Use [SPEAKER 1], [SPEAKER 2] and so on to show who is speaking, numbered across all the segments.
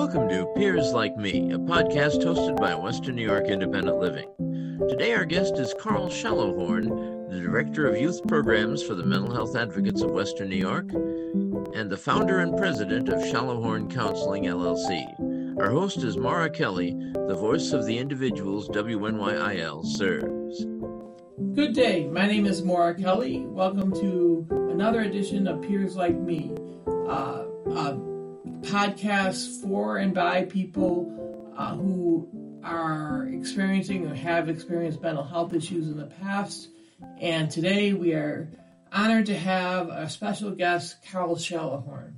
[SPEAKER 1] Welcome to Peers Like Me, a podcast hosted by Western New York Independent Living. Today, our guest is Karl Shallowhorn, the Director of Youth Programs for the Mental Health Advocates of Western New York and the founder and president of Shallowhorn Counseling LLC. Our host is Maura Kelley, the voice of the individuals WNYIL serves.
[SPEAKER 2] Good day. My name is Maura Kelley. Welcome to another edition of Peers Like Me, uh, a podcast for and by people uh, who are experiencing or have experienced mental health issues in the past. And today we are honored to have a special guest, Karl Shallowhorn.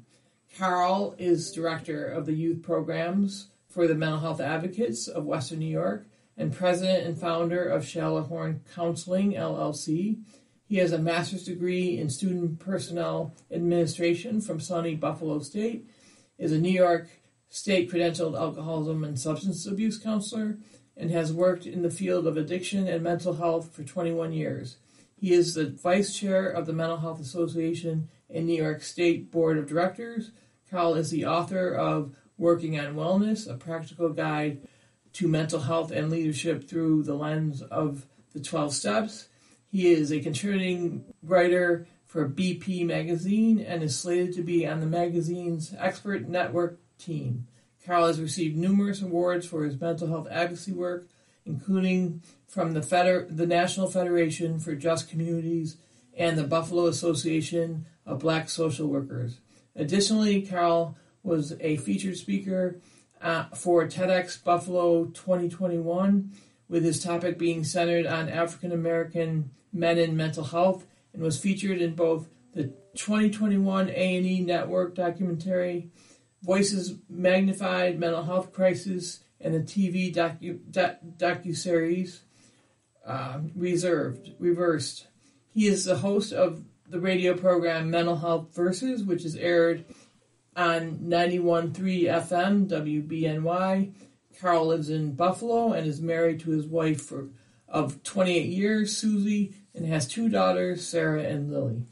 [SPEAKER 2] Karl is director of the youth programs for the Mental Health Advocates of Western New York and president and founder of Schellehorn Counseling LLC. He has a master's degree in student personnel administration from SUNY Buffalo State, is a New York State credentialed alcoholism and substance abuse counselor, and has worked in the field of addiction and mental health for 21 years. He is the vice chair of the Mental Health Association and New York State Board of Directors. Karl is the author of Working on Wellness, a practical guide to mental health and leadership through the lens of the 12 steps. He is a contributing writer for BP Magazine and is slated to be on the magazine's expert network team. Karl has received numerous awards for his mental health advocacy work, including from the, Feder- the National Federation for Just Communities and the Buffalo Association of Black Social Workers. Additionally, Karl was a featured speaker uh, for TEDx Buffalo 2021, with his topic being centered on African American men in mental health, and was featured in both the 2021 A&E Network documentary Voices Magnified Mental Health Crisis and the TV docu, docu series uh, Reserved Reversed. He is the host of the radio program Mental Health Versus, which is aired on 91.3 FM WBNY. Karl lives in Buffalo and is married to his wife for, of 28 years, Susie, and has two daughters, Sarah and Lily.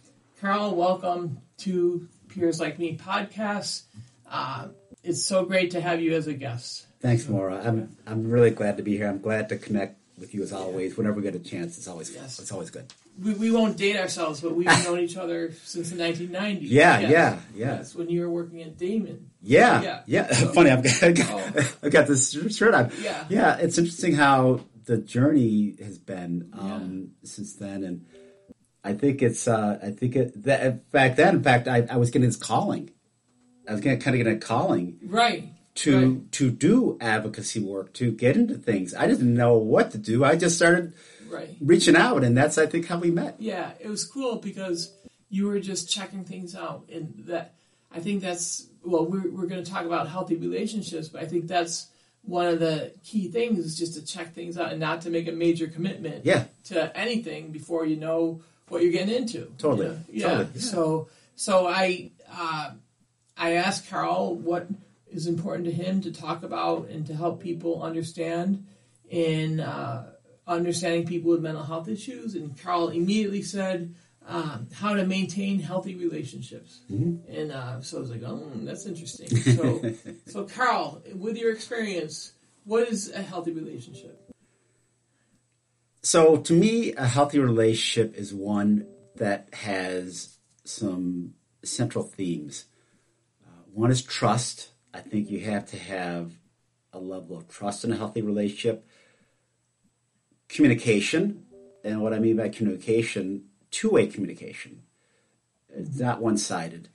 [SPEAKER 2] Karl, welcome to Peers Like Me podcast. Uh, it's so great to have you as a guest.
[SPEAKER 3] Thanks, Maura. I'm I'm really glad to be here. I'm glad to connect with you as always. Whenever we get a chance, it's always yes. it's always good.
[SPEAKER 2] We, we won't date ourselves, but we've known each other since the 1990s.
[SPEAKER 3] Yeah, yes. yeah, yeah.
[SPEAKER 2] Yes, when you were working at Daemen.
[SPEAKER 3] Yeah, yeah. yeah. So, Funny, I've got, oh. I've got this shirt on.
[SPEAKER 2] Yeah,
[SPEAKER 3] yeah. It's interesting how the journey has been um, yeah. since then, and I think it's. Uh, I think it, that back then, in fact, I, I was getting this calling. I was kind of getting a calling,
[SPEAKER 2] right?
[SPEAKER 3] to
[SPEAKER 2] right.
[SPEAKER 3] to do advocacy work, to get into things. I didn't know what to do. I just started
[SPEAKER 2] right.
[SPEAKER 3] reaching out, and that's I think how we met.
[SPEAKER 2] Yeah, it was cool because you were just checking things out, and that I think that's well, we're we're going to talk about healthy relationships, but I think that's one of the key things is just to check things out and not to make a major commitment
[SPEAKER 3] yeah.
[SPEAKER 2] to anything before you know what you're getting into.
[SPEAKER 3] Totally.
[SPEAKER 2] You know?
[SPEAKER 3] yeah. Totally.
[SPEAKER 2] yeah. So so I uh, I asked Karl what is important to him to talk about and to help people understand in uh, understanding people with mental health issues. And Karl immediately said um, how to maintain healthy relationships.
[SPEAKER 3] Mm-hmm.
[SPEAKER 2] And uh, so I was like, oh, that's interesting. So, so Karl, with your experience, what is a healthy relationship?
[SPEAKER 3] So to me, a healthy relationship is one that has some central themes. Uh, one is trust I think you have to have a level of trust in a healthy relationship. Communication, and what I mean by communication, two way communication. It's not one sided.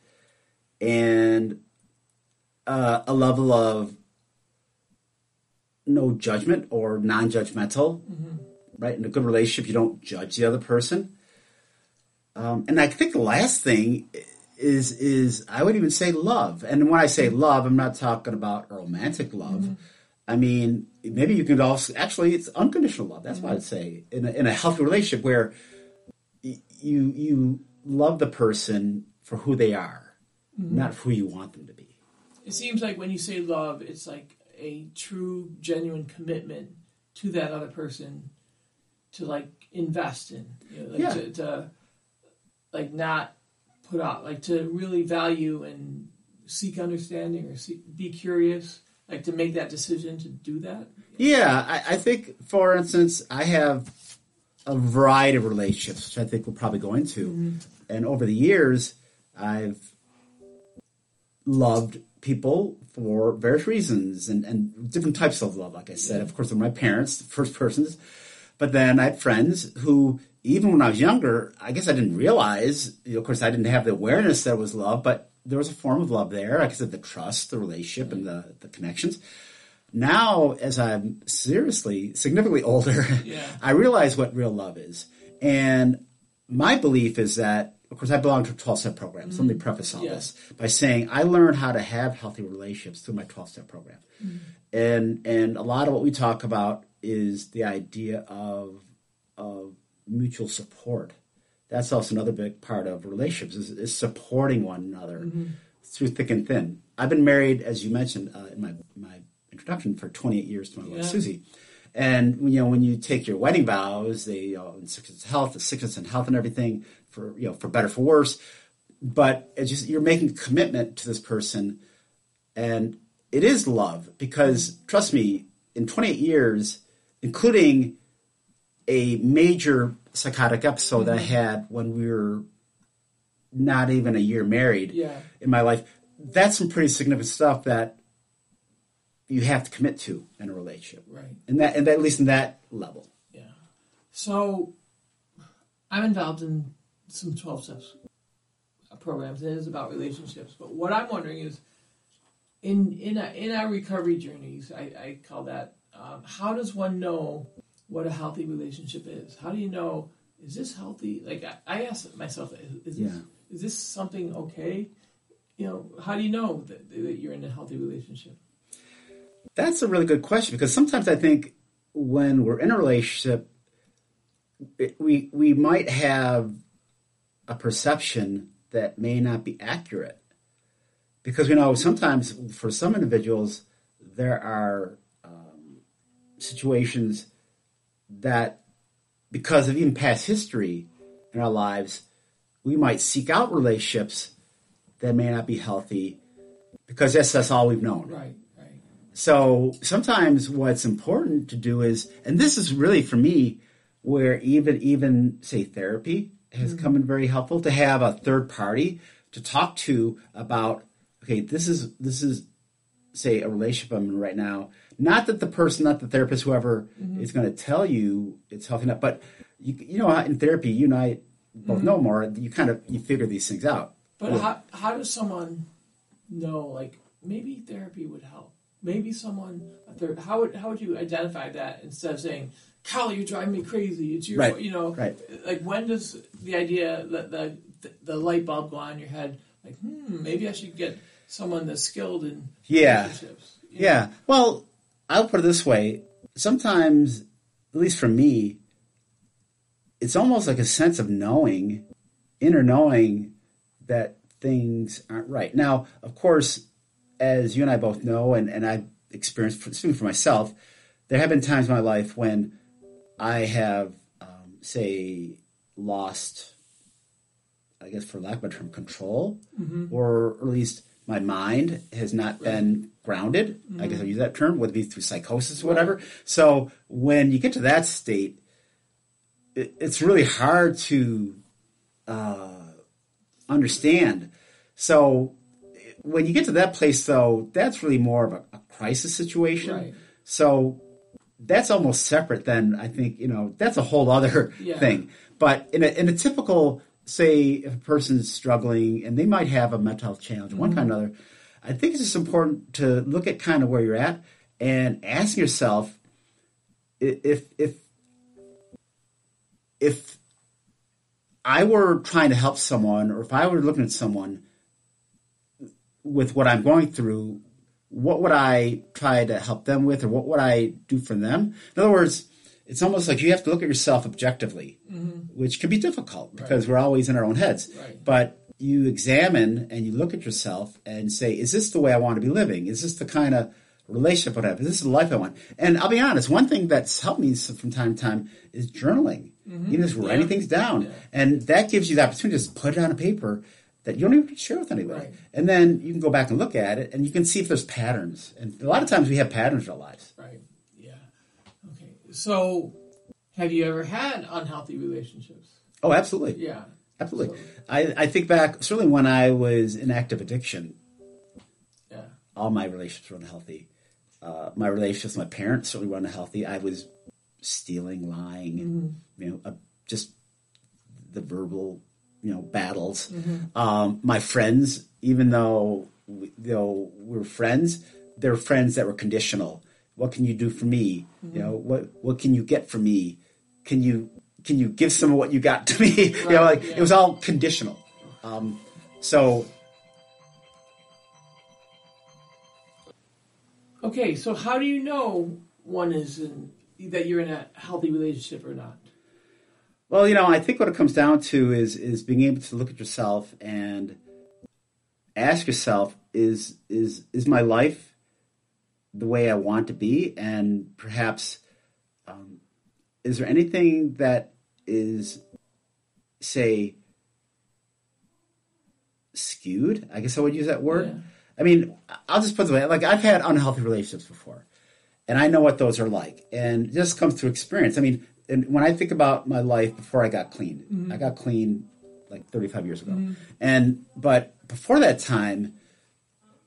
[SPEAKER 3] And uh, a level of no judgment or non judgmental, mm-hmm. right? In a good relationship, you don't judge the other person. Um, and I think the last thing is is I would even say love. And when I say love, I'm not talking about romantic love. Mm-hmm. I mean, maybe you can also actually it's unconditional love. That's mm-hmm. what I'd say in a, in a healthy relationship where you you love the person for who they are, mm-hmm. not who you want them to be.
[SPEAKER 2] It seems like when you say love, it's like a true, genuine commitment to that other person to like invest in, you know, like
[SPEAKER 3] yeah.
[SPEAKER 2] to, to like not put out, like to really value and seek understanding or seek, be curious, like to make that decision to do that?
[SPEAKER 3] Yeah, I, I think, for instance, I have a variety of relationships, which I think we'll probably go into. Mm-hmm. And over the years, I've loved people for various reasons and, and different types of love. Like I said, of course, they're my parents, first persons. But then I had friends who, even when I was younger, I guess I didn't realize, you know, of course, I didn't have the awareness that it was love, but there was a form of love there. Like I said, the trust, the relationship, and the, the connections. Now, as I'm seriously, significantly older,
[SPEAKER 2] Yeah.
[SPEAKER 3] I realize what real love is. And my belief is that, of course, I belong to a 12 step program. So let me mm-hmm. preface all
[SPEAKER 2] Yeah.
[SPEAKER 3] this by saying I learned how to have healthy relationships through my 12 step program. Mm-hmm. And, and a lot of what we talk about is the idea of, of mutual support. That's also another big part of relationships is, is supporting one another mm-hmm. through thick and thin. I've been married, as you mentioned uh, in my, my introduction, for 28 years to my wife Susie. And you know, when you take your wedding vows, they you know, in sickness and health, the sickness and health and everything for you know for better for worse. But it's just you're making a commitment to this person, and it is love because trust me, in 28 years, including a major psychotic episode that I mm-hmm. had when we were not even a year married
[SPEAKER 2] Yeah.
[SPEAKER 3] in my life, that's some pretty significant stuff that you have to commit to in a relationship
[SPEAKER 2] Right.
[SPEAKER 3] and that and at least in that level.
[SPEAKER 2] Yeah. So I'm involved in some 12 steps programs. It is about relationships. But what I'm wondering is in in a, in our recovery journeys, I, I call that um, how does one know what a healthy relationship is? How do you know is this healthy? Like I, I ask myself, is, is this is this something okay? You know, how do you know that, that you're in a healthy relationship?
[SPEAKER 3] That's a really good question because sometimes I think when we're in a relationship, we we might have a perception that may not be accurate because we know sometimes for some individuals there are um, situations that because of even past history in our lives we might seek out relationships that may not be healthy because that's that's all we've known
[SPEAKER 2] right.
[SPEAKER 3] So sometimes what's important to do is, and this is really for me, where even even say therapy has mm-hmm. come in very helpful to have a third party to talk to about. Okay, this is this is say a relationship I'm in right now. Not that the person, not the therapist, whoever mm-hmm. is going to tell you it's healthy enough, but you you know in therapy, you and I both mm-hmm. know more. You kind of you figure these things out.
[SPEAKER 2] But how how does someone know like maybe therapy would help? Maybe someone a third how would how would you identify that instead of saying, Kyle, you're driving me crazy. It's your
[SPEAKER 3] Right,
[SPEAKER 2] you know
[SPEAKER 3] right.
[SPEAKER 2] like when does the idea that the, the the light bulb go on in your head like hmm maybe I should get someone that's skilled in
[SPEAKER 3] Yeah.
[SPEAKER 2] relationships. You
[SPEAKER 3] Yeah. Well, I'll put it this way. Sometimes, at least for me, it's almost like a sense of knowing, inner knowing that things aren't right. Now, of course, as you and I both know, and, and I've experienced, speaking for myself, there have been times in my life when I have, um, say, lost, I guess for lack of a term, control, or at least my mind has not been grounded. I guess I'll use that term, whether it be through psychosis or whatever. So when you get to that state, it, it's really hard to uh, understand. So when you get to that place, though, that's really more of a, a crisis situation.
[SPEAKER 2] Right.
[SPEAKER 3] So that's almost separate than I think, you know, that's a whole other
[SPEAKER 2] Yeah.
[SPEAKER 3] thing. But in a, in a typical, say, if a person's struggling and they might have a mental health challenge, of one kind or mm-hmm. another, I think it's just important to look at kind of where you're at and ask yourself if, if, if I were trying to help someone or if I were looking at someone with what I'm going through, what would I try to help them with or what would I do for them? In other words, it's almost like you have to look at yourself objectively, mm-hmm. which can be difficult because we're always in our own heads.
[SPEAKER 2] Right.
[SPEAKER 3] But you examine and you look at yourself and say, is this the way I want to be living? Is this the kind of relationship I have? Is this the life I want? And I'll be honest, one thing that's helped me from time to time is journaling. You know, just writing
[SPEAKER 2] Yeah.
[SPEAKER 3] things down.
[SPEAKER 2] Yeah.
[SPEAKER 3] And that gives you the opportunity to just put it on a paper that you don't even share with anybody.
[SPEAKER 2] Right.
[SPEAKER 3] And then you can go back and look at it, and you can see if there's patterns. And a lot of times we have patterns in our lives.
[SPEAKER 2] Right. Yeah. Okay. So, have you ever had unhealthy relationships?
[SPEAKER 3] Oh, absolutely.
[SPEAKER 2] Yeah.
[SPEAKER 3] Absolutely.
[SPEAKER 2] So-
[SPEAKER 3] I, I think back, certainly when I was in active addiction,
[SPEAKER 2] Yeah.
[SPEAKER 3] all my relationships were unhealthy. Uh, my relationships with my parents certainly were unhealthy. I was stealing, lying, and, you know, uh, just the verbal, you know, battles. Um, my friends, even though we, though we were friends, they're friends that were conditional. What can you do for me? You know, what what can you get for me? Can you can you give some of what you got to me? you know, like
[SPEAKER 2] yeah.
[SPEAKER 3] it was all conditional. Um, so
[SPEAKER 2] Okay. So, how do you know one is in that you're in a healthy relationship or not?
[SPEAKER 3] Well, you know, I think what it comes down to is is being able to look at yourself and ask yourself is is is my life the way I want to be, and perhaps um, is there anything that is say skewed? I guess I would use that word.
[SPEAKER 2] Yeah.
[SPEAKER 3] I mean, I'll just put it way like I've had unhealthy relationships before, and I know what those are like, and it just comes through experience. I mean, and when I think about my life before I got clean, mm-hmm. I got clean like 35 years ago, mm-hmm. and but before that time,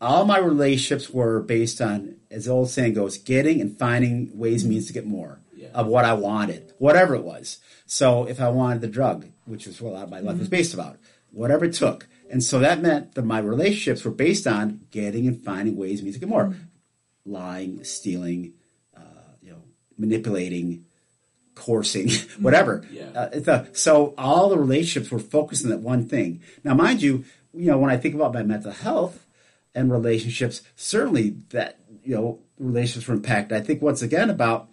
[SPEAKER 3] all my relationships were based on, as the old saying goes, getting and finding ways means to get more
[SPEAKER 2] Yeah.
[SPEAKER 3] of what I wanted, whatever it was. So if I wanted the drug, which is what a lot of my life was mm-hmm. based about, whatever it took. And so that meant that my relationships were based on getting and finding ways means to get more. Lying, stealing, uh, you know, manipulating, coursing, mm-hmm. whatever.
[SPEAKER 2] Yeah.
[SPEAKER 3] Uh, so all the relationships were focused on that one thing. Now, mind you, you know, when I think about my mental health and relationships, certainly that you know relationships were impacted. I think once again about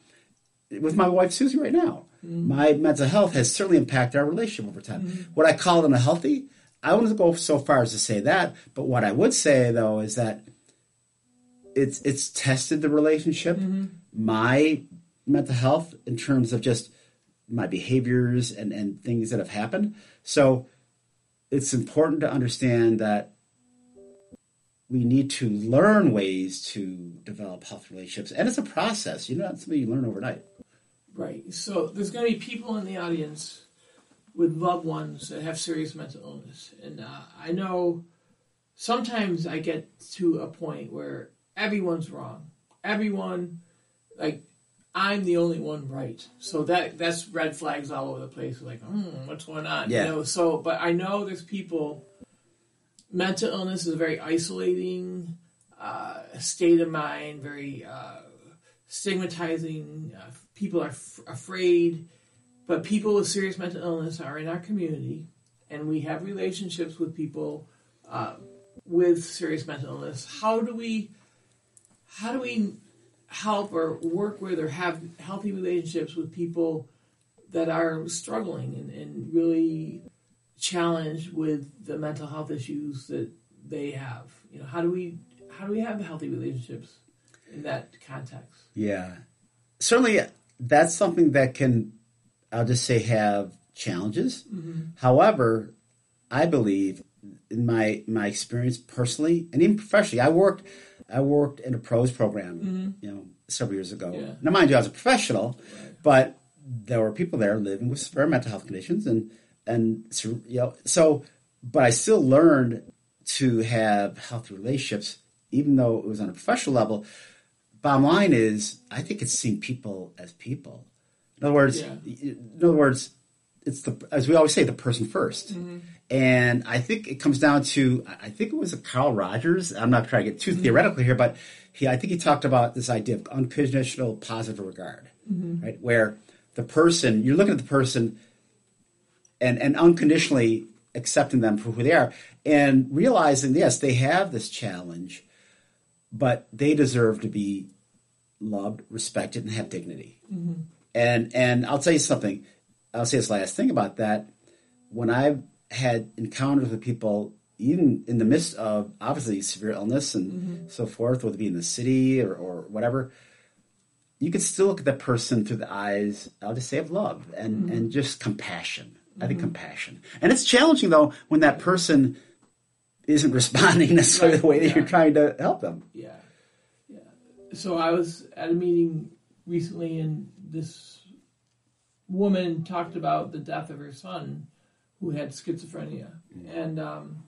[SPEAKER 3] with my wife Susie right now. Mm-hmm. My mental health has certainly impacted our relationship over time. Mm-hmm. What I call it unhealthy, I wouldn't go so far as to say that, but what I would say though is that it's it's tested the relationship, my mental health in terms of just my behaviors and, and things that have happened. So it's important to understand that we need to learn ways to develop health relationships. And it's a process. You know, not something you learn overnight.
[SPEAKER 2] Right. So there's going to be people in the audience with loved ones that have serious mental illness, and uh, I know sometimes I get to a point where everyone's wrong. Everyone, like, I'm the only one right. So that that's red flags all over the place. Like, hmm, what's going on?
[SPEAKER 3] Yeah.
[SPEAKER 2] You know. So, but I know there's people. Mental illness is a very isolating uh, state of mind. Very. Uh, stigmatizing. Uh, people are f- afraid, but people with serious mental illness are in our community, and we have relationships with people uh, with serious mental illness. How do we, how do we help or work with or have healthy relationships with people that are struggling and, and really challenged with the mental health issues that they have? You know, how do we how do we have healthy relationships in that context?
[SPEAKER 3] Yeah. Certainly, that's something that can, I'll just say, have challenges. Mm-hmm. However, I believe in my my experience personally and even professionally, I worked I worked in a PROS program, mm-hmm. you know, several years ago.
[SPEAKER 2] Yeah.
[SPEAKER 3] Now, mind you, I was a professional, but there were people there living with severe mental health conditions, and and so, you know, so, but I still learned to have healthy relationships, even though it was on a professional level. Bottom line is, I think it's seeing people as people. In other words,
[SPEAKER 2] Yeah.
[SPEAKER 3] in other words, it's the as we always say, the person 1st And I think it comes down to I think it was a Carl Rogers. I'm not trying to get too mm-hmm. theoretical here, but he I think he talked about this idea of unconditional positive regard, mm-hmm. right? Where the person you're looking at the person and and unconditionally accepting them for who they are and realizing yes they have this challenge but they deserve to be loved respected and have dignity. Mm-hmm. And and i'll tell you something. I'll say this last thing about that. When i've had encounters with people even in the midst of obviously severe illness and mm-hmm. so forth whether it be in the city or, or whatever you can still look at that person through the eyes, I'll just say of love and, mm-hmm. and just compassion. I think mm-hmm. compassion. And it's challenging though when that person isn't responding necessarily
[SPEAKER 2] Right,
[SPEAKER 3] the way that
[SPEAKER 2] yeah.
[SPEAKER 3] you're trying to help them.
[SPEAKER 2] Yeah, yeah. So I was at a meeting recently, and this woman talked about the death of her son, who had schizophrenia, and um,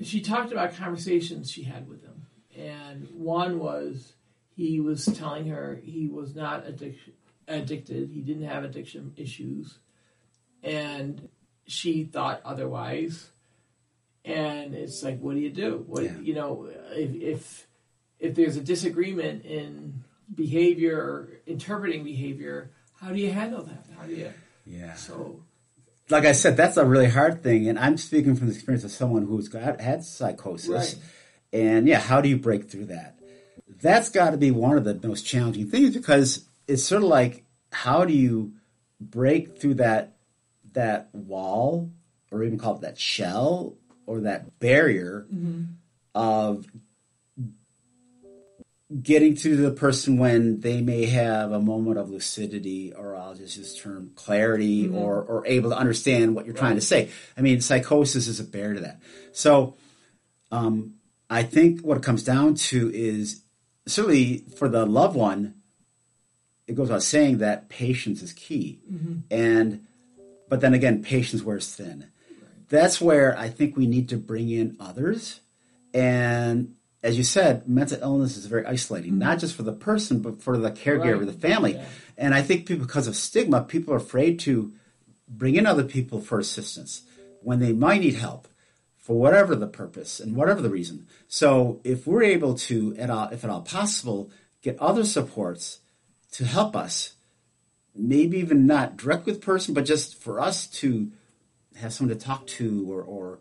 [SPEAKER 2] she talked about conversations she had with him, and one was he was telling her he was not addic- addicted, he didn't have addiction issues, and she thought otherwise. And it's like what do you do? What
[SPEAKER 3] Yeah.
[SPEAKER 2] you know if, if if there's a disagreement in behavior or interpreting behavior how do you handle that? How do you
[SPEAKER 3] Yeah.
[SPEAKER 2] so
[SPEAKER 3] Like I said, that's a really hard thing, and I'm speaking from the experience of someone who's got had psychosis.
[SPEAKER 2] Right.
[SPEAKER 3] And yeah, how do you break through that? That's got to be one of the most challenging things because it's sort of like how do you break through that that wall, or even call it that shell, or that barrier mm-hmm. of getting to the person when they may have a moment of lucidity, or I'll just use term clarity, or or able to understand what you're trying to say. I mean, psychosis is a bear to that. So, um, I think what it comes down to is certainly for the loved one. It goes without saying that patience is key, and but then again, patience wears thin. That's where I think we need to bring in others. And as you said, mental illness is very isolating, not just for the person, but for the caregiver,
[SPEAKER 2] Right.
[SPEAKER 3] the family.
[SPEAKER 2] Yeah.
[SPEAKER 3] And I think people, because of stigma, people are afraid to bring in other people for assistance when they might need help for whatever the purpose and whatever the reason. So if we're able to, at all, if at all possible, get other supports to help us, maybe even not direct with person, but just for us to have someone to talk to or, or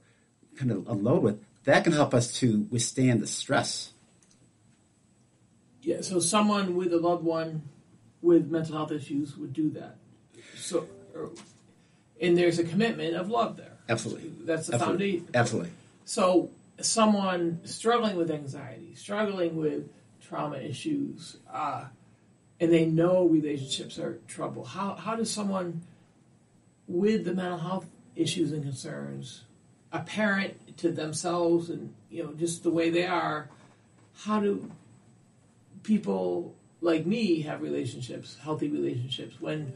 [SPEAKER 3] kind of unload with, that can help us to withstand the stress.
[SPEAKER 2] yeah so someone with a loved one with mental health issues would do that so and there's a commitment of love there
[SPEAKER 3] Absolutely.
[SPEAKER 2] that's the
[SPEAKER 3] Absolutely.
[SPEAKER 2] foundation
[SPEAKER 3] Absolutely.
[SPEAKER 2] So, someone struggling with anxiety, struggling with trauma issues, uh, and they know relationships are trouble, how, how does someone with the mental health issues and concerns, a parent to themselves and, you know, just the way they are, how do people like me have relationships, healthy relationships, when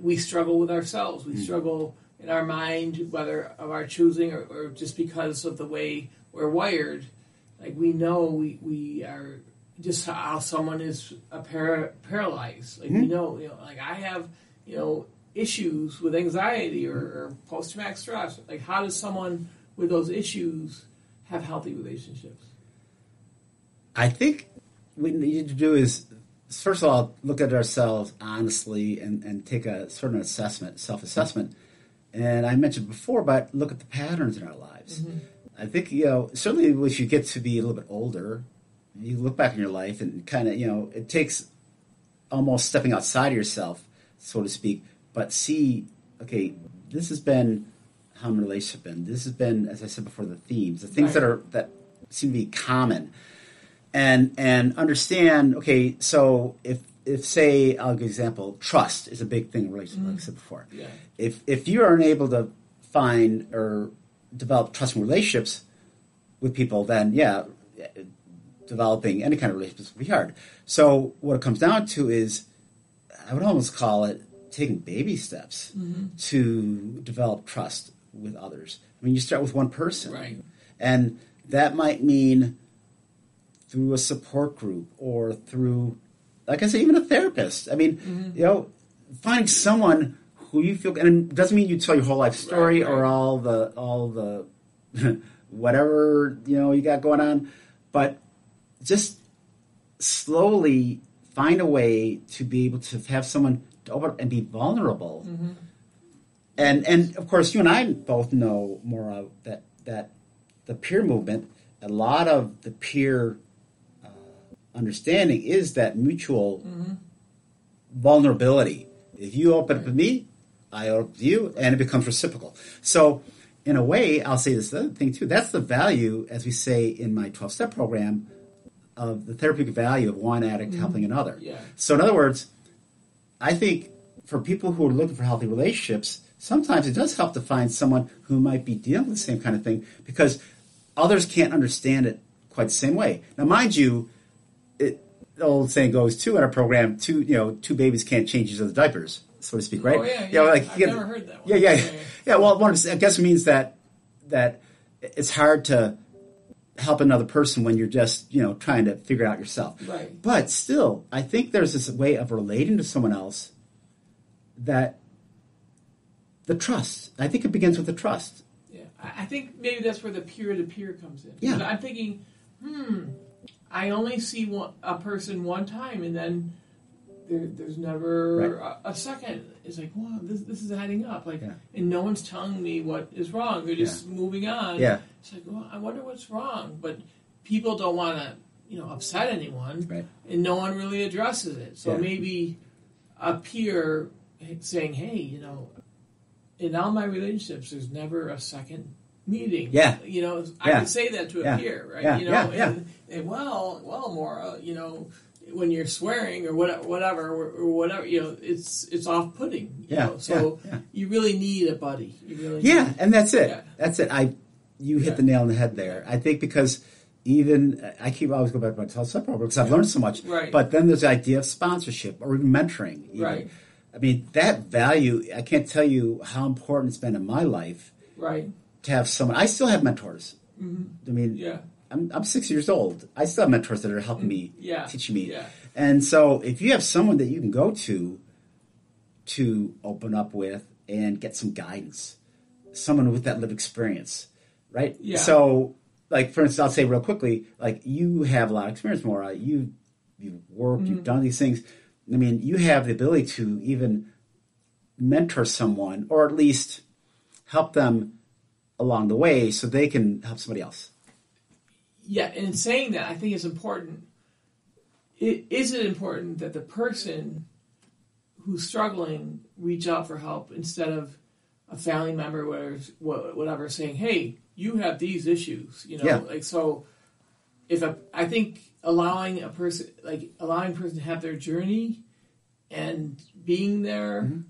[SPEAKER 2] we struggle with ourselves, we hmm. struggle in our mind, whether of our choosing or, or just because of the way we're wired. Like we know we, we are just how someone is a para, paralyzed. Like we hmm. know, you know, like I have, you know, issues with anxiety or, or post traumatic stress. Like how does someone with those issues have healthy relationships?
[SPEAKER 3] I think what we need to do is, first of all, look at ourselves honestly and, and take a sort of assessment, self assessment. And I mentioned before, but look at the patterns in our lives. Mm-hmm. I think, you know, certainly as you get to be a little bit older, you look back in your life and kind of, you know, it takes almost stepping outside of yourself, so to speak, but see, okay, this has been how my relationship been. This has been, as I said before, the themes, the things that are that seem to be common. And and understand okay so if if say i'll give an example trust is a big thing in relationship like i said mm-hmm. before.
[SPEAKER 2] Yeah.
[SPEAKER 3] if if you aren't able to find or develop trusting relationships with people then yeah developing any kind of relationships will be hard. So what it comes down to is i would almost call it taking baby steps mm-hmm. to develop trust with others. I mean you start with one person.
[SPEAKER 2] Right.
[SPEAKER 3] and that might mean through a support group or through, like I say, even a therapist. I mean, mm-hmm. you know, finding someone who you feel, and it doesn't mean you tell your whole life story
[SPEAKER 2] Right,
[SPEAKER 3] or all the all the whatever you know you got going on, but just slowly find a way to be able to have someone open and be vulnerable. Mm-hmm. And and of course, you and I both know more of that that the peer movement. A lot of the peer uh, understanding is that mutual mm-hmm. vulnerability. If you open up to me, I open up to you, and it becomes reciprocal. So, in a way, I'll say this other thing too. That's the value, as we say in my twelve step program, of the therapeutic value of one addict mm-hmm. helping another.
[SPEAKER 2] Yeah.
[SPEAKER 3] So, in other words, I think for people who are looking for healthy relationships, sometimes it does help to find someone who might be dealing with the same kind of thing because others can't understand it quite the same way. Now, mind you, it, the old saying goes too in our program: two you know two babies can't change each other's diapers, so to speak, right?
[SPEAKER 2] Oh, yeah,
[SPEAKER 3] You know,
[SPEAKER 2] yeah.
[SPEAKER 3] like,
[SPEAKER 2] I've
[SPEAKER 3] know,
[SPEAKER 2] never heard that one.
[SPEAKER 3] Yeah, yeah,
[SPEAKER 2] Yeah,
[SPEAKER 3] yeah.
[SPEAKER 2] yeah.
[SPEAKER 3] yeah. well, one, I guess it means that that it's hard to help another person when you're just you know trying to figure out yourself.
[SPEAKER 2] Right.
[SPEAKER 3] But still, I think there's this way of relating to someone else that the trust. I think it begins with the trust.
[SPEAKER 2] Yeah, I think maybe that's where the peer to peer comes in.
[SPEAKER 3] Yeah.
[SPEAKER 2] I'm thinking, hmm, I only see one, a person one time, and then there, there's never
[SPEAKER 3] Right.
[SPEAKER 2] a, a second. It's like, wow, this, this is adding up. Like,
[SPEAKER 3] Yeah.
[SPEAKER 2] and no one's telling me what is wrong. They're just moving on.
[SPEAKER 3] Yeah.
[SPEAKER 2] It's like, well, I wonder what's wrong, but people don't want to, you know, upset anyone,
[SPEAKER 3] Right.
[SPEAKER 2] and no one really addresses it. So
[SPEAKER 3] Yeah.
[SPEAKER 2] maybe a peer saying, hey, you know, in all my relationships, there's never a second meeting.
[SPEAKER 3] Yeah.
[SPEAKER 2] You know, I
[SPEAKER 3] Yeah.
[SPEAKER 2] can say that to a
[SPEAKER 3] Yeah.
[SPEAKER 2] peer, right?
[SPEAKER 3] Yeah.
[SPEAKER 2] You know,
[SPEAKER 3] Yeah. Yeah.
[SPEAKER 2] And, and well, well, Maura, you know, when you're swearing or whatever, whatever, or, or whatever, you know, it's it's off putting.
[SPEAKER 3] Yeah,
[SPEAKER 2] know? So
[SPEAKER 3] yeah, yeah.
[SPEAKER 2] you really need a buddy. You really
[SPEAKER 3] Yeah, and that's it.
[SPEAKER 2] Yeah.
[SPEAKER 3] That's it. I you hit the nail on the head there. I think because even I keep always go back to my 12 step program because I've learned so much.
[SPEAKER 2] Right.
[SPEAKER 3] But then there's the idea of sponsorship or mentoring. even.
[SPEAKER 2] Right.
[SPEAKER 3] I mean that value. I can't tell you how important it's been in my life
[SPEAKER 2] right.
[SPEAKER 3] to have someone. I still have mentors. I mean,
[SPEAKER 2] Mm-hmm. Yeah.
[SPEAKER 3] I'm, I'm six years old. I still have mentors that are helping me,
[SPEAKER 2] Yeah.
[SPEAKER 3] teaching me.
[SPEAKER 2] Yeah.
[SPEAKER 3] And so if you have someone that you can go to to open up with and get some guidance, someone with that lived experience, right?
[SPEAKER 2] Yeah.
[SPEAKER 3] So, like for instance, I'll say real quickly, like you have a lot of experience, Maura. You you've worked,
[SPEAKER 2] Mm-hmm.
[SPEAKER 3] you've done these things. I mean, you have the ability to even mentor someone, or at least help them along the way, so they can help somebody else.
[SPEAKER 2] Yeah, and in saying that, I think it's important. It, is it important that the person who's struggling reach out for help instead of a family member, whatever, whatever saying, "Hey, you have these issues," you know,
[SPEAKER 3] Yeah.
[SPEAKER 2] like so. If a, I think allowing a person, like allowing a person to have their journey, and being there
[SPEAKER 3] Mm-hmm.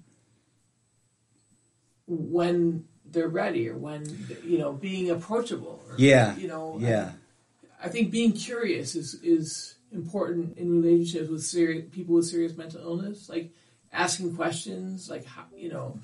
[SPEAKER 2] when they're ready, or when you know, being approachable, or,
[SPEAKER 3] Yeah.
[SPEAKER 2] you know,
[SPEAKER 3] Yeah.
[SPEAKER 2] I think being curious is is important in relationships with serious people with serious mental illness. Like asking questions, like how you know,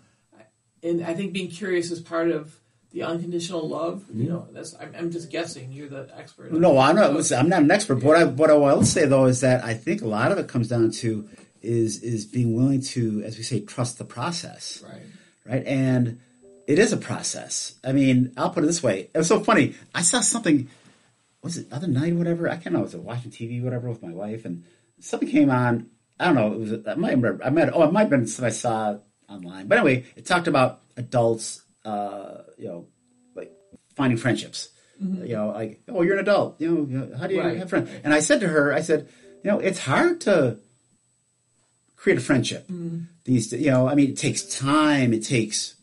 [SPEAKER 2] and I think being curious is part of the unconditional love. You know, that's I'm, I'm just guessing. You're the expert.
[SPEAKER 3] No, I'm not. Listen, I'm not an expert. But what I what I will say though is that I think a lot of it comes down to is is being willing to, as we say, trust the process,
[SPEAKER 2] Right.
[SPEAKER 3] right? And it is a process. I mean, I'll put it this way. It was so funny. I saw something. Was it the other night, or whatever? I can't know. Was it watching TV, whatever, with my wife, and something came on. I don't know. It was. I might remember. I might. Oh, it might have been something I saw online. But anyway, it talked about adults. Uh, you know, like finding friendships. You know, like oh, you're an adult. You know, you know, how do you
[SPEAKER 2] Right,
[SPEAKER 3] have friends? And I said to her, I said, you know, it's hard to create a friendship. These, you know, I mean, it takes time. It takes,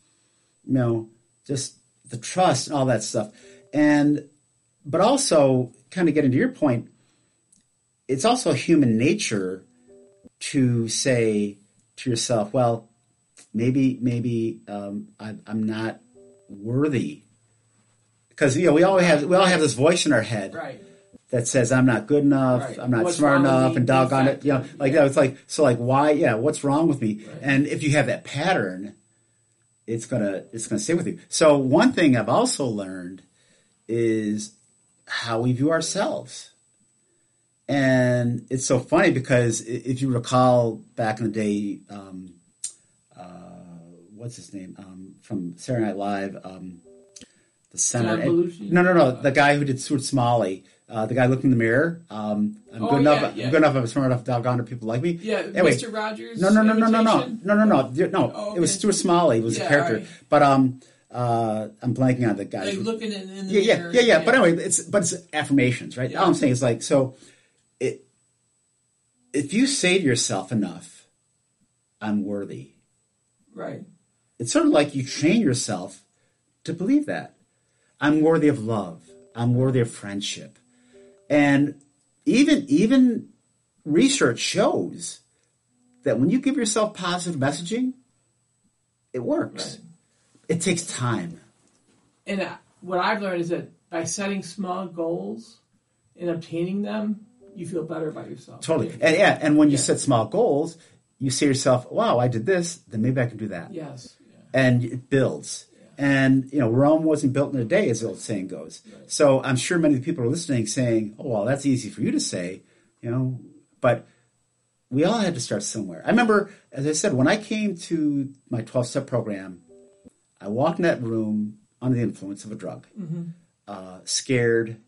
[SPEAKER 3] you know, just the trust and all that stuff. And, but also, kind of getting to your point, it's also human nature to say to yourself, well, maybe, maybe um, I, I'm not worthy. Because you know we all have we all have this voice in our head
[SPEAKER 2] Right.
[SPEAKER 3] that says I'm not good enough,
[SPEAKER 2] Right.
[SPEAKER 3] I'm not
[SPEAKER 2] What's
[SPEAKER 3] smart enough, and doggone it, you know, like
[SPEAKER 2] Yeah.
[SPEAKER 3] that. It's like so, like why? Yeah, what's wrong with me?
[SPEAKER 2] Right.
[SPEAKER 3] And if you have that pattern, it's gonna it's gonna stay with you. So one thing I've also learned is how we view ourselves, and it's so funny because if you recall back in the day, um, uh, what's his name um, from Saturday Night Live. Um, the.
[SPEAKER 2] John
[SPEAKER 3] No, no, no. The guy who did Stuart Smalley. Uh, the guy looked in the mirror. Um, I'm
[SPEAKER 2] Oh,
[SPEAKER 3] good enough.
[SPEAKER 2] yeah.
[SPEAKER 3] I'm good enough. I'm smart enough. Doggone it, people like me.
[SPEAKER 2] Yeah,
[SPEAKER 3] Anyway,
[SPEAKER 2] Mr. Rogers.
[SPEAKER 3] No, no, no, no, no, no, no, no, no, no. no
[SPEAKER 2] Oh,
[SPEAKER 3] It was. Stuart Smalley was the
[SPEAKER 2] Yeah,
[SPEAKER 3] character.
[SPEAKER 2] alright.
[SPEAKER 3] But um, uh, I'm blanking on the guy.
[SPEAKER 2] Like
[SPEAKER 3] who-
[SPEAKER 2] looking in, in the
[SPEAKER 3] yeah, yeah,
[SPEAKER 2] mirror.
[SPEAKER 3] yeah, yeah. But anyway, it's but it's affirmations, right?
[SPEAKER 2] Yeah.
[SPEAKER 3] All I'm saying is like so. It if you say to yourself enough, "I'm worthy,"
[SPEAKER 2] Right.
[SPEAKER 3] it's sort of like you train yourself to believe that I'm worthy of love. I'm worthy of friendship, and even even research shows that when you give yourself positive messaging, it works. It takes time.
[SPEAKER 2] And uh, what I've learned is that by setting small goals and obtaining them, you feel better about yourself.
[SPEAKER 3] Totally. And yeah, and when you
[SPEAKER 2] Yeah.
[SPEAKER 3] set small goals, you say to yourself, "Wow, I did this. Then maybe I can do that."
[SPEAKER 2] Yes. Yeah.
[SPEAKER 3] and it builds. And you know, Rome wasn't built in a day, as the old saying goes. So I'm sure many of the people are listening, saying, "Oh, well, that's easy for you to say," you know, but we all had to start somewhere. I remember, as I said, when I came to my 12 step program, I walked in that room under the influence of a drug, mm-hmm. uh, scared.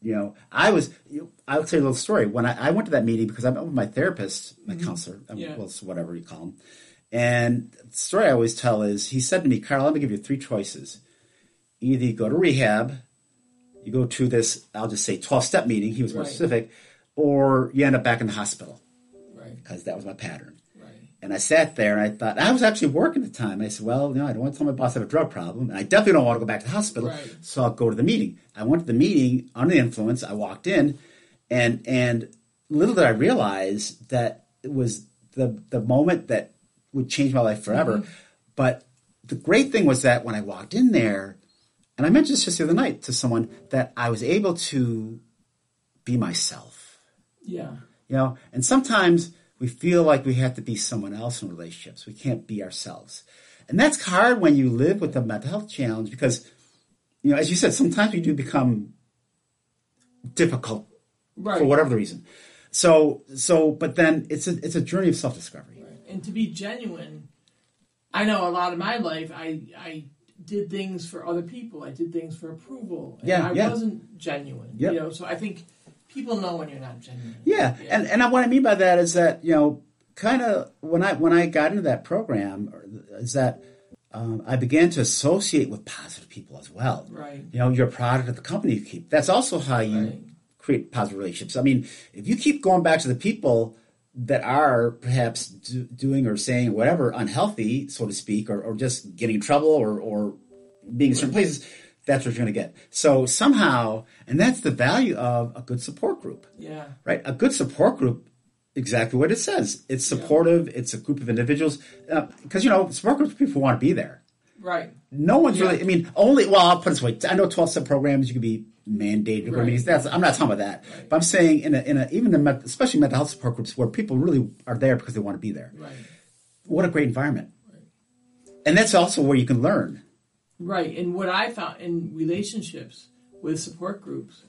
[SPEAKER 3] You know, I was. You I'll tell you a little story. When I, I went to that meeting because I met with my therapist, my mm-hmm. counselor, I mean,
[SPEAKER 2] Yeah.
[SPEAKER 3] well, whatever you call him. And the story I always tell is he said to me, Karl, let me give you three choices. Either you go to rehab, you go to this, I'll just say 12 step meeting, he was more
[SPEAKER 2] Right.
[SPEAKER 3] specific, or you end up back in the hospital
[SPEAKER 2] Right.
[SPEAKER 3] because that was my pattern. And I sat there and I thought, I was actually working at the time. I said, well, you know, I don't want to tell my boss I have a drug problem. And I definitely don't want to go back to the hospital.
[SPEAKER 2] Right.
[SPEAKER 3] So I'll go to the meeting. I went to the meeting under the influence. I walked in and, and little did I realize that it was the, the moment that would change my life forever. Mm-hmm. But the great thing was that when I walked in there, and I mentioned this just the other night to someone, that I was able to be myself
[SPEAKER 2] Yeah.
[SPEAKER 3] you know and sometimes we feel like we have to be someone else in relationships. We can't be ourselves. And that's hard when you live with a mental health challenge because you know as you said sometimes we do become difficult
[SPEAKER 2] Right.
[SPEAKER 3] for whatever the reason. So so but then it's a it's a journey of self-discovery.
[SPEAKER 2] And to be genuine i know a lot of my life i i did things for other people. I did things for approval. And
[SPEAKER 3] Yeah,
[SPEAKER 2] i
[SPEAKER 3] yeah.
[SPEAKER 2] wasn't genuine
[SPEAKER 3] Yep.
[SPEAKER 2] you know? So i think people know when you're not genuine
[SPEAKER 3] Yeah, and and what I mean by that is that you know, kind of when I when I got into that program, is that um, I began to associate with positive people as well.
[SPEAKER 2] Right.
[SPEAKER 3] You know, you're a product of the company you keep. That's also how you
[SPEAKER 2] Right.
[SPEAKER 3] create positive relationships. I mean, if you keep going back to the people that are perhaps do, doing or saying whatever unhealthy, so to speak, or, or just getting in trouble or or being in certain places. That's what you're going to get. So somehow, and that's the value of a good support group
[SPEAKER 2] yeah
[SPEAKER 3] right? A good support group, exactly what it says. It's supportive. It's a group of individuals uh, because you know support groups people want to be there.
[SPEAKER 2] right
[SPEAKER 3] No one's
[SPEAKER 2] Yeah.
[SPEAKER 3] really. I mean, only. Well, I'll put it this way. I know twelve step programs you can be mandated to go to
[SPEAKER 2] Right.
[SPEAKER 3] meetings. That's I'm not talking about that.
[SPEAKER 2] Right.
[SPEAKER 3] But I'm saying in a, in a even in especially mental health support groups where people really are there because they want to be there.
[SPEAKER 2] right
[SPEAKER 3] What a great environment. Right. And that's also where you can learn.
[SPEAKER 2] Right and what i found in relationships with support groups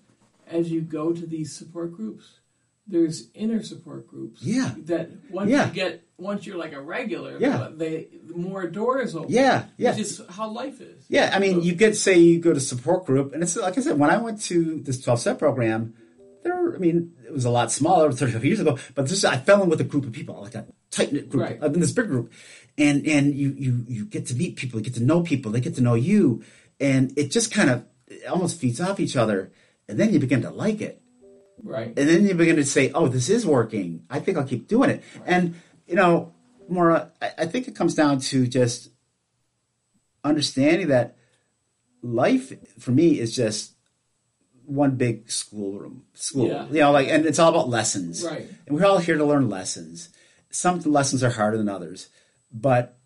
[SPEAKER 2] as you go to these support groups there's inner support groups
[SPEAKER 3] Yeah.
[SPEAKER 2] that once
[SPEAKER 3] Yeah.
[SPEAKER 2] you get once you're like a regular
[SPEAKER 3] Yeah.
[SPEAKER 2] they more doors open
[SPEAKER 3] Yeah, yeah.
[SPEAKER 2] which is how life is
[SPEAKER 3] Yeah, I mean,
[SPEAKER 2] So-
[SPEAKER 3] you get say you go to support group, and it's like I said, when I went to this twelve step program, there, I mean, it was a lot smaller, thirty five years ago, but this I fell in with a group of people, like a tight knit group,
[SPEAKER 2] Right.
[SPEAKER 3] uh, in this big group, and and you you you get to meet people, you get to know people, they get to know you, and it just kind of it almost feeds off each other, and then you begin to like it,
[SPEAKER 2] right
[SPEAKER 3] and then you begin to say, "Oh, this is working. I think I'll keep doing it." And you know, Maura, I, I think it comes down to just understanding that life for me is just one big schoolroom school.
[SPEAKER 2] Yeah.
[SPEAKER 3] You know, like, and it's all about lessons.
[SPEAKER 2] Right.
[SPEAKER 3] And we're all here to learn lessons. Some lessons are harder than others, but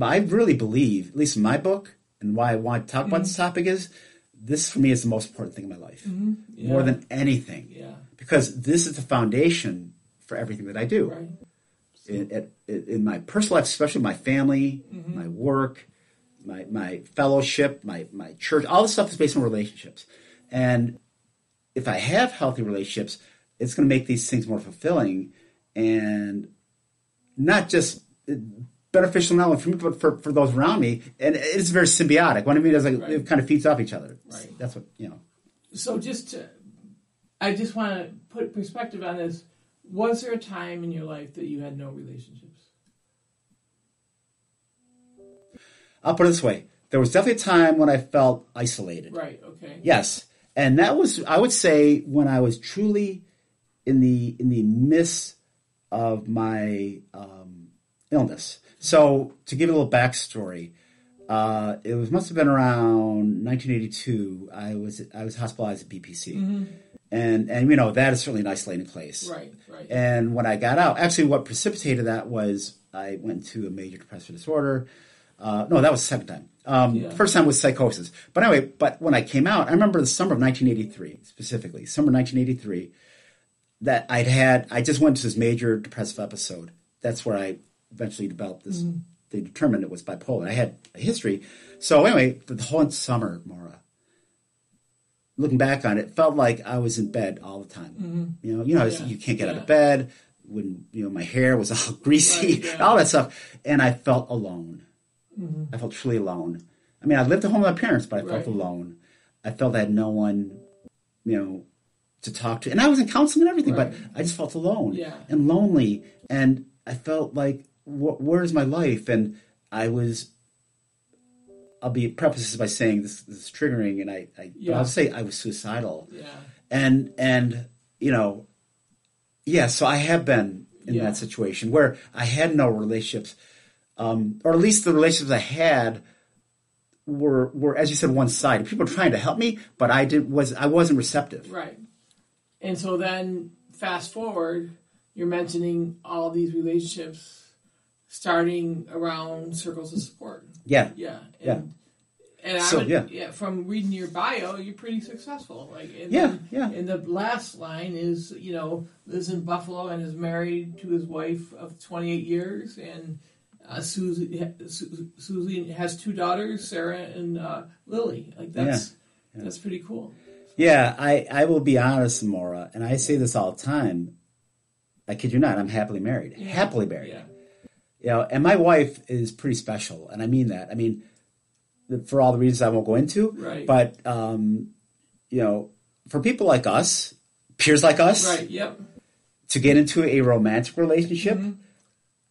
[SPEAKER 3] I really believe, at least in my book, and why I want to talk about this mm-hmm. topic is this for me is the most important thing in my life, mm-hmm. more
[SPEAKER 2] Yeah.
[SPEAKER 3] than anything,
[SPEAKER 2] yeah.
[SPEAKER 3] Because this is the foundation for everything that I do.
[SPEAKER 2] Right.
[SPEAKER 3] In, at- in my personal life, especially my family, mm-hmm. my work, my, my fellowship, my, my church, all this stuff is based on relationships. And if I have healthy relationships, it's going to make these things more fulfilling. And not just beneficial not only for me, but for, for those around me. And it's very symbiotic. What I mean is like
[SPEAKER 2] Right.
[SPEAKER 3] it kind of feeds off each other.
[SPEAKER 2] Right.
[SPEAKER 3] That's what, you know.
[SPEAKER 2] So just to, I just want to put perspective on this. Was there a time in your life that you had no relationships?
[SPEAKER 3] I'll put it this way. There was definitely a time when I felt isolated.
[SPEAKER 2] Right. Okay.
[SPEAKER 3] Yes, and that was I would say when I was truly in the in the midst of my um, illness. So to give you a little backstory, uh, it was must have been around 1982. I was I was hospitalized at BPC, and and you know that is certainly an isolating place.
[SPEAKER 2] Right. Right.
[SPEAKER 3] And when I got out, actually, what precipitated that was I went to a major depressive disorder. Uh, no, that was the second time. Um,
[SPEAKER 2] Yeah.
[SPEAKER 3] First time was psychosis. But anyway, but when I came out, I remember the summer of 1983 specifically, summer 1983, that I'd had. I just went to this major depressive episode. That's where I eventually developed this. Mm-hmm. They determined it was bipolar. I had a history. So anyway, the whole summer, Maura, looking back on it, felt like I was in bed all the time. Mm-hmm. You know, you know,
[SPEAKER 2] Yeah.
[SPEAKER 3] you can't get out of bed. When you know my hair was all greasy,
[SPEAKER 2] Right, yeah.
[SPEAKER 3] all that stuff, and I felt alone. Mm-hmm. I felt truly alone. I mean, I lived at home with my parents, but I felt
[SPEAKER 2] Right.
[SPEAKER 3] alone. I felt I had no one, you know, to talk to, and I was in counseling and everything,
[SPEAKER 2] Right.
[SPEAKER 3] but I just felt alone
[SPEAKER 2] Yeah.
[SPEAKER 3] and lonely, and I felt like, wh- where's my life? And I was. I'll be preface by saying this, this is triggering, and I, I but
[SPEAKER 2] Yeah.
[SPEAKER 3] I'll say I was suicidal,
[SPEAKER 2] Yeah.
[SPEAKER 3] and and you know, yeah. So I have been in
[SPEAKER 2] Yeah.
[SPEAKER 3] that situation where I had no relationships, um, or at least the relationships I had were were as you said one sided. People were trying to help me, but I did was I wasn't receptive.
[SPEAKER 2] Right. And so then fast forward, you're mentioning all these relationships starting around circles of support.
[SPEAKER 3] Yeah,
[SPEAKER 2] Yeah. And,
[SPEAKER 3] Yeah.
[SPEAKER 2] And I
[SPEAKER 3] So,
[SPEAKER 2] would,
[SPEAKER 3] yeah.
[SPEAKER 2] yeah. from reading your bio, you're pretty successful. Like, and
[SPEAKER 3] Yeah,
[SPEAKER 2] then-
[SPEAKER 3] yeah.
[SPEAKER 2] And the last line is, you know, lives in Buffalo and is married to his wife of 28 years, and uh, Susie, Su- Susie has two daughters, Sarah and uh, Lily. Like that's that's pretty cool.
[SPEAKER 3] yeah. I I will be honest, Maura, and I say this all the time. I kid you not. I'm happily married. Happily married.
[SPEAKER 2] Yeah.
[SPEAKER 3] you know, and my wife is pretty special, and I mean that. I mean, for all the reasons I won't go into,
[SPEAKER 2] Right.
[SPEAKER 3] But um, you know, for people like us, peers like us,
[SPEAKER 2] Right. Yep.
[SPEAKER 3] to get into a romantic relationship,
[SPEAKER 2] Mm-hmm.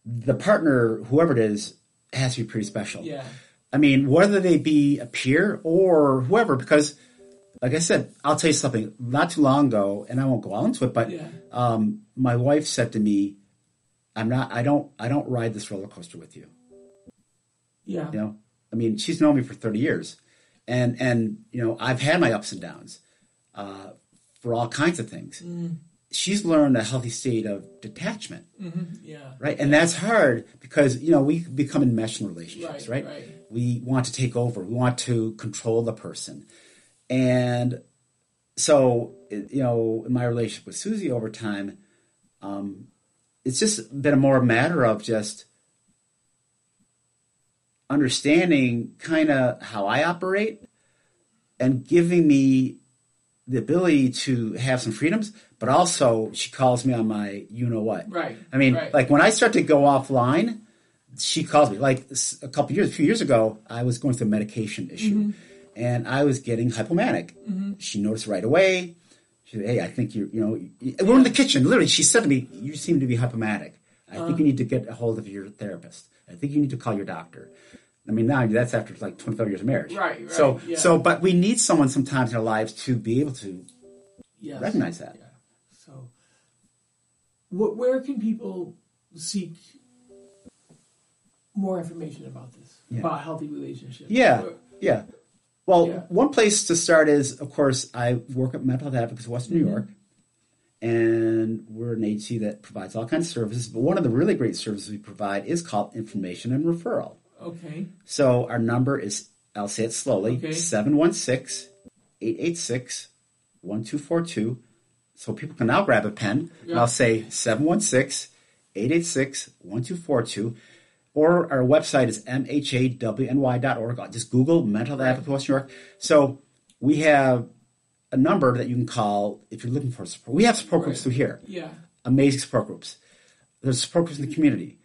[SPEAKER 3] the partner, whoever it is, has to be pretty special.
[SPEAKER 2] Yeah.
[SPEAKER 3] I mean, whether they be a peer or whoever, because, like I said, I'll tell you something. Not too long ago, and I won't go all into it, but
[SPEAKER 2] Yeah.
[SPEAKER 3] um, my wife said to me, "I'm not. I don't. I don't ride this roller coaster with you."
[SPEAKER 2] Yeah.
[SPEAKER 3] You know, I mean, she's known me for 30 years, and and you know, I've had my ups and downs uh, for all kinds of things.
[SPEAKER 2] Mm.
[SPEAKER 3] She's learned a healthy state of detachment,
[SPEAKER 2] Yeah.
[SPEAKER 3] right? And that's hard because you know we become enmeshed in relationships,
[SPEAKER 2] Right,
[SPEAKER 3] right?
[SPEAKER 2] right.
[SPEAKER 3] We want to take over. We want to control the person, and so you know, in my relationship with Susie over time, um, it's just been a more matter of just understanding kind of how I operate and giving me the ability to have some freedoms, but also she calls me on my you know what.
[SPEAKER 2] Right,
[SPEAKER 3] I mean,
[SPEAKER 2] right.
[SPEAKER 3] like when I start to go offline, she calls me. Like a couple years, a few years ago, I was going through a medication issue,
[SPEAKER 2] Mm-hmm.
[SPEAKER 3] and I was getting hypomanic. She noticed right away. She said, "Hey, I think you're, you know we're in the kitchen. Literally, she said to me, "You seem to be hypomanic. I
[SPEAKER 2] Uh-huh.
[SPEAKER 3] think you need to get a hold of your therapist. I think you need to call your doctor." I mean, now that's after like 25 years of marriage.
[SPEAKER 2] Right, right,
[SPEAKER 3] So,
[SPEAKER 2] yeah.
[SPEAKER 3] so, but we need someone sometimes in our lives to be able to
[SPEAKER 2] Yes.
[SPEAKER 3] recognize that.
[SPEAKER 2] Yeah. So, wh- where can people seek more information about this
[SPEAKER 3] Yeah.
[SPEAKER 2] about healthy relationships?
[SPEAKER 3] Yeah,
[SPEAKER 2] Where-
[SPEAKER 3] yeah. Well,
[SPEAKER 2] Yeah.
[SPEAKER 3] one place to start is, of course, I work at Mental Health Advocates of Western
[SPEAKER 2] Mm-hmm.
[SPEAKER 3] New York, and we're an agency that provides all kinds of services. But one of the really great services we provide is called information and referral.
[SPEAKER 2] Okay.
[SPEAKER 3] So our number is, I'll say it slowly,
[SPEAKER 2] Okay.
[SPEAKER 3] 716 886 1242. So people can now grab a pen, and I'll say 716 886 1242. Or our website is mhawny.org. Just Google Mental Health Advocate of Western New York. So we have a number that you can call if you're looking for support. We have support groups
[SPEAKER 2] Right.
[SPEAKER 3] through here
[SPEAKER 2] Yeah.
[SPEAKER 3] amazing support groups. There's support groups in the community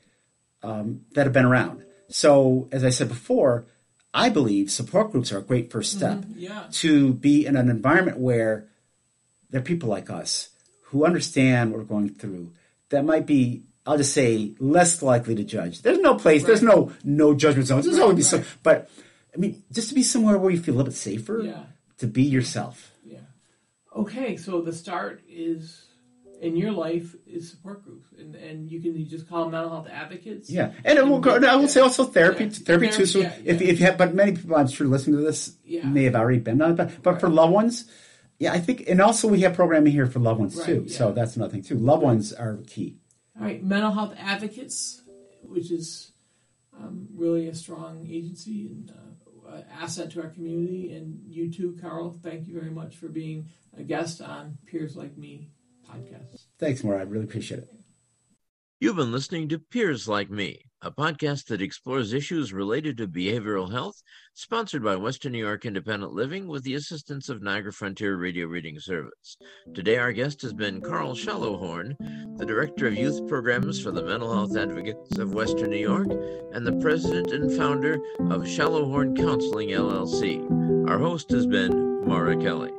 [SPEAKER 3] um, that have been around. So, as I said before, I believe support groups are a great first step
[SPEAKER 2] Yeah.
[SPEAKER 3] to be in an environment where there are people like us who understand what we're going through that might be, I'll just say, less likely to judge. There's no place, there's no no judgment zones. There's
[SPEAKER 2] Right,
[SPEAKER 3] always be some, but I mean, just to be somewhere where you feel a little bit safer,
[SPEAKER 2] Yeah.
[SPEAKER 3] to be yourself.
[SPEAKER 2] Yeah. Okay, so the start is in your life is support groups, and and you can you just call them mental health advocates.
[SPEAKER 3] Yeah, and it will go, I will say also therapy,
[SPEAKER 2] Yeah.
[SPEAKER 3] therapy too. So
[SPEAKER 2] Therapy,
[SPEAKER 3] if
[SPEAKER 2] yeah,
[SPEAKER 3] if you have, but many people I'm sure listening to this
[SPEAKER 2] Yeah.
[SPEAKER 3] may have already been on it. But, but for loved ones, yeah, I think, and also we have programming here for loved ones
[SPEAKER 2] Right,
[SPEAKER 3] too.
[SPEAKER 2] yeah.
[SPEAKER 3] So that's another thing too. Loved ones are key.
[SPEAKER 2] All right, mental health advocates, which is um, really a strong agency and uh, asset to our community. And you too, Karl. Thank you very much for being a guest on Peers Like Me podcast.
[SPEAKER 3] Thanks, Maura. I really appreciate it.
[SPEAKER 1] You've been listening to Peers Like Me, a podcast that explores issues related to behavioral health, sponsored by Western New York Independent Living with the assistance of Niagara Frontier Radio Reading Service. Today, our guest has been Karl Shallowhorn, the Director of Youth Programs for the Mental Health Advocates of Western New York and the President and Founder of Shallowhorn Counseling LLC. Our host has been Maura Kelley.